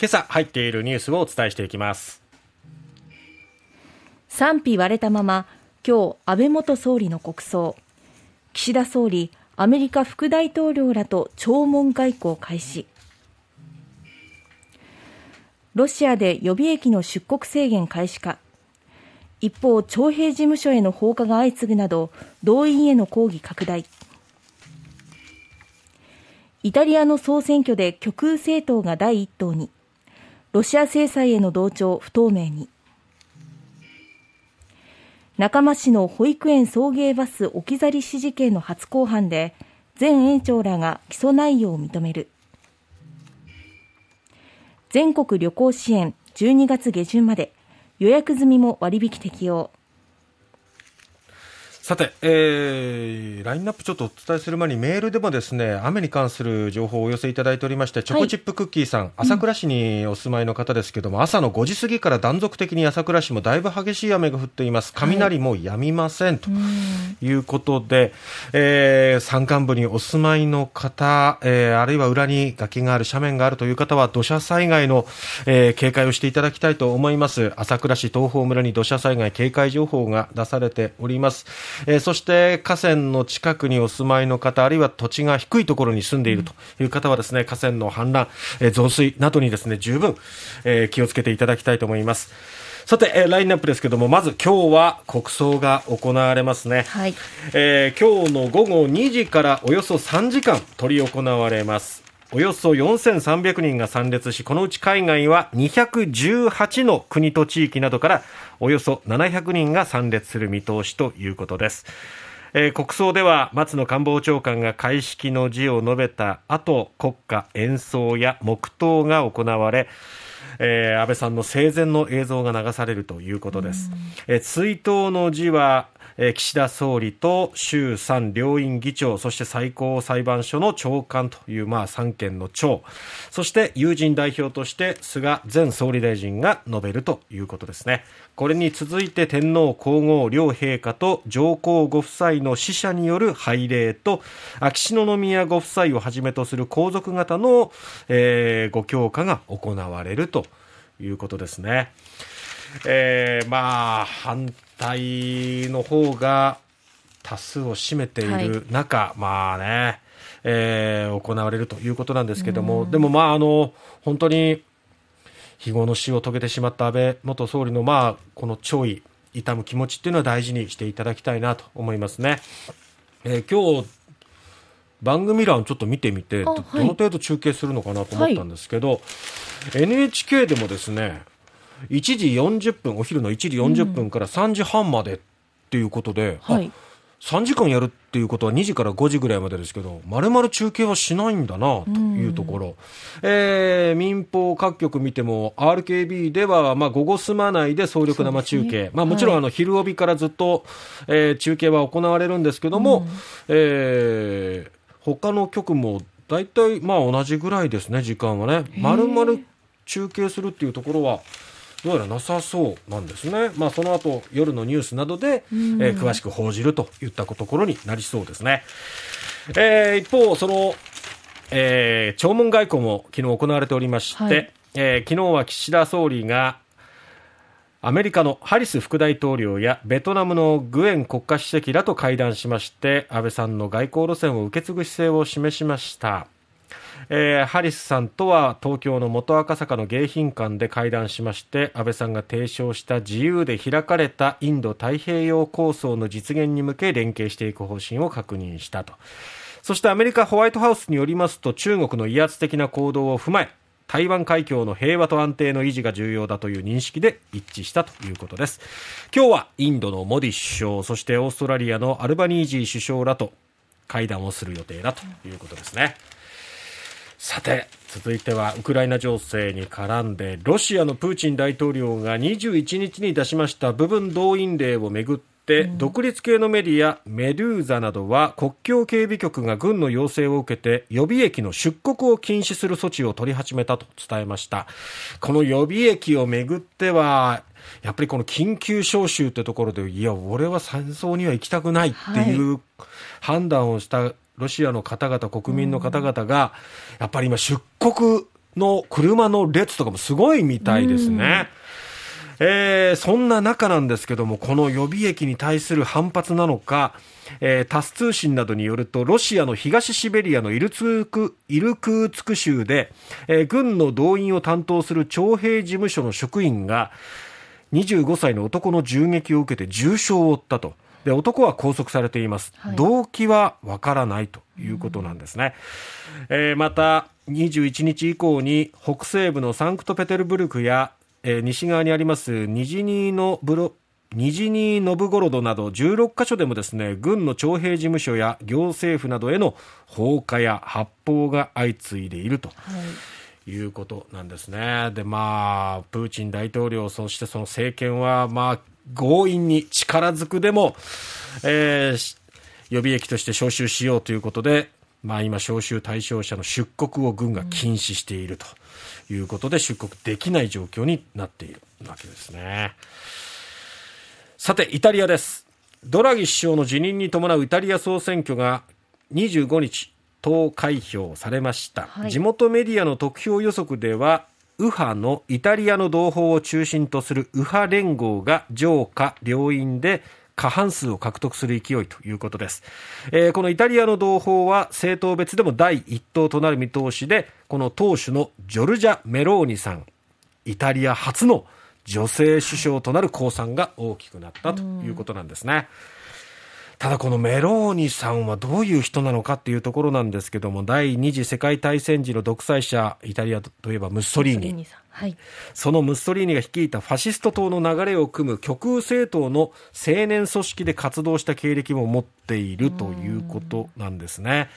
今朝入っているニュースをお伝えしていきます。賛否割れたまま今日安倍元総理の国葬。岸田総理アメリカ副大統領らと弔問外交開始。ロシアで予備役の出国制限開始か。一方徴兵事務所への放火が相次ぐなど動員への抗議拡大。イタリアの総選挙で極右政党が第一党に。ロシア制裁への同調不透明に。中間市の保育園送迎バス置き去り死事件の初公判で前園長らが起訴内容を認める。全国旅行支援12月下旬まで予約済みも割引適用。さて、えー、ラインナップちょっとお伝えする前にメールでもですね、雨に関する情報をお寄せいただいておりまして、チョコチップクッキーさん、はい、朝倉市にお住まいの方ですけども、うん、朝の5時過ぎから断続的に朝倉市もだいぶ激しい雨が降っています。雷も止みません、はい、ということで、えー、山間部にお住まいの方、えー、あるいは裏に崖がある、斜面があるという方は、土砂災害の、えー、警戒をしていただきたいと思います。朝倉市東峰村に土砂災害警戒情報が出されております。えー、そして河川の近くにお住まいの方、あるいは土地が低いところに住んでいるという方はですね、河川の氾濫、えー、増水などにですね、十分、えー、気をつけていただきたいと思います。さて、えー、ラインナップですけども、まず今日は国葬が行われますね。はい。えー、今日の午後2時からおよそ3時間執り行われます。およそ4300人が参列し、このうち海外は218の国と地域などからおよそ700人が参列する見通しということです。えー、国葬では松野官房長官が開式の辞を述べた後、国歌演奏や黙祷が行われ、えー、安倍さんの生前の映像が流されるということです。えー、追悼の辞はえ岸田総理と衆参両院議長そして最高裁判所の長官という、まあ、3県の長そして友人代表として菅前総理大臣が述べるということですねこれに続いて天皇皇后両陛下と上皇ご夫妻の使者による拝礼と秋篠宮ご夫妻をはじめとする皇族方の、えー、ご教化が行われるということですね。えー、まあ反対の方が多数を占めている中、はい、まあね、えー、行われるということなんですけども、でもまああの本当に非業の死を遂げてしまった安倍元総理のまあこの弔意痛む気持ちっていうのは大事にしていただきたいなと思いますね。えー、今日番組欄ちょっと見てみて、どの程度中継するのかなと思ったんですけど、はい、NHK でもですね1時40分お昼の1時40分から3時半までっていうことで、うん、はい、3時間やるっていうことは2時から5時ぐらいまでですけど、まるまる中継はしないんだなというところ、うん、えー、民放各局見ても、RKB では、まあ、午後住まないで総力生中継、ね、まあ、もちろんあの昼帯からずっと、えー、中継は行われるんですけども、うん、えー、他の局も大体まあ同じぐらいですね、時間はね、まるまる中継するっていうところは、どうやらなさそうなんですね。まあ、その後、夜のニュースなどで、えー、詳しく報じるといったところになりそうですね。えー、一方、その、えー、弔問外交も昨日行われておりまして、はい、えー、昨日は岸田総理が、アメリカのハリス副大統領やベトナムのグエン国家主席らと会談しまして安倍さんの外交路線を受け継ぐ姿勢を示しました。えー、ハリスさんとは東京の元赤坂の迎賓館で会談しまして安倍さんが提唱した自由で開かれたインド太平洋構想の実現に向け連携していく方針を確認したとそしてアメリカホワイトハウスによりますと中国の威圧的な行動を踏まえ台湾海峡の平和と安定の維持が重要だという認識で一致したということです今日はインドのモディ首相そしてオーストラリアのアルバニージー首相らと会談をする予定だということですね。さて続いてはウクライナ情勢に絡んでロシアのプーチン大統領が21日に出しました部分動員令をめぐって独立系のメディアメドゥーザなどは国境警備局が軍の要請を受けて予備役の出国を禁止する措置を取り始めたと伝えました。この予備役をめぐってはやっぱりこの緊急招集というところでいや俺は戦争には行きたくないっていう判断をしたロシアの方々、国民の方々が、やっぱり今、出国の車の列とかもすごいみたいですね。えー、そんな中なんですけども、この予備役に対する反発なのか、えー、タス通信などによると、ロシアの東シベリアのイルツクイルクーツク州で、えー、軍の動員を担当する徴兵事務所の職員が、25歳の男の銃撃を受けて重傷を負ったと。で男は拘束されています、はい、動機はわからないということなんですね、うん、えー、また21日以降に北西部のサンクトペテルブルクや、えー、西側にありますニジニーのブロニジニー・ノブゴロドなど16カ所でもですね軍の徴兵事務所や行政府などへの放火や発砲が相次いでいると。はいいうことなんですね。で、まあ、プーチン大統領、そしてその政権は、まあ、強引に力ずくでも、えー、予備役として招集しようということで、まあ、今、招集対象者の出国を軍が禁止しているということで、出国できない状況になっているわけですね。さて、イタリアです。ドラギ首相の辞任に伴うイタリア総選挙が25日、投開票されました、はい、地元メディアの得票予測では右派のイタリアの同胞を中心とする右派連合が上下両院で過半数を獲得する勢いということです、えー、このイタリアの同胞は政党別でも第一党となる見通しでこの党首のジョルジャ・メローニさんイタリア初の女性首相となる公算が大きくなったということなんですね。ただこのメローニさんはどういう人なのかっていうところなんですけども、第二次世界大戦時の独裁者、イタリアといえばムッソリーニ。はい、そのムッソリーニが率いたファシスト党の流れを組む極右政党の青年組織で活動した経歴も持っているということなんですね。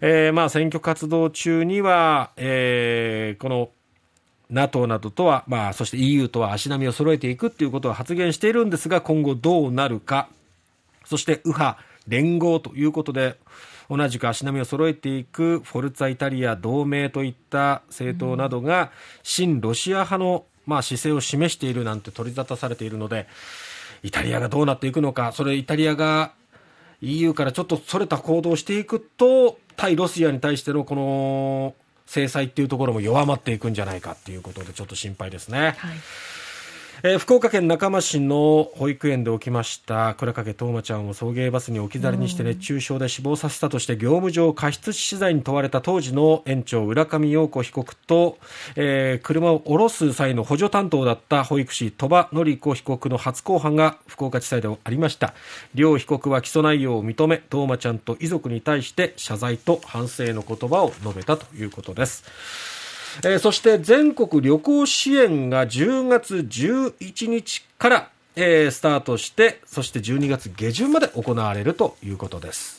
えー、まあ選挙活動中には、えー、この NATO などとは、まあ、そして EU とは足並みを揃えていくっていうことを発言しているんですが、今後どうなるか。そして右派連合ということで同じく足並みを揃えていくフォルツァ・イタリア同盟といった政党などが親ロシア派のまあ姿勢を示しているなんて取り沙汰されているのでイタリアがどうなっていくのかそれイタリアが EU からちょっとそれた行動をしていくと対ロシアに対してのこの制裁っていうところも弱まっていくんじゃないかっていうことでちょっと心配ですね。はいえー、福岡県中間市の保育園で起きました倉掛冬生ちゃんを送迎バスに置き去りにして熱中症で死亡させたとして業務上過失致死罪に問われた当時の園長浦上陽子被告と、えー、車を降ろす際の補助担当だった保育士鳥羽典子被告の初公判が福岡地裁でありました。両被告は起訴内容を認め冬生ちゃんと遺族に対して謝罪と反省の言葉を述べたということですえー、そして全国旅行支援が10月11日から、えー、スタートして、そして12月下旬まで行われるということです。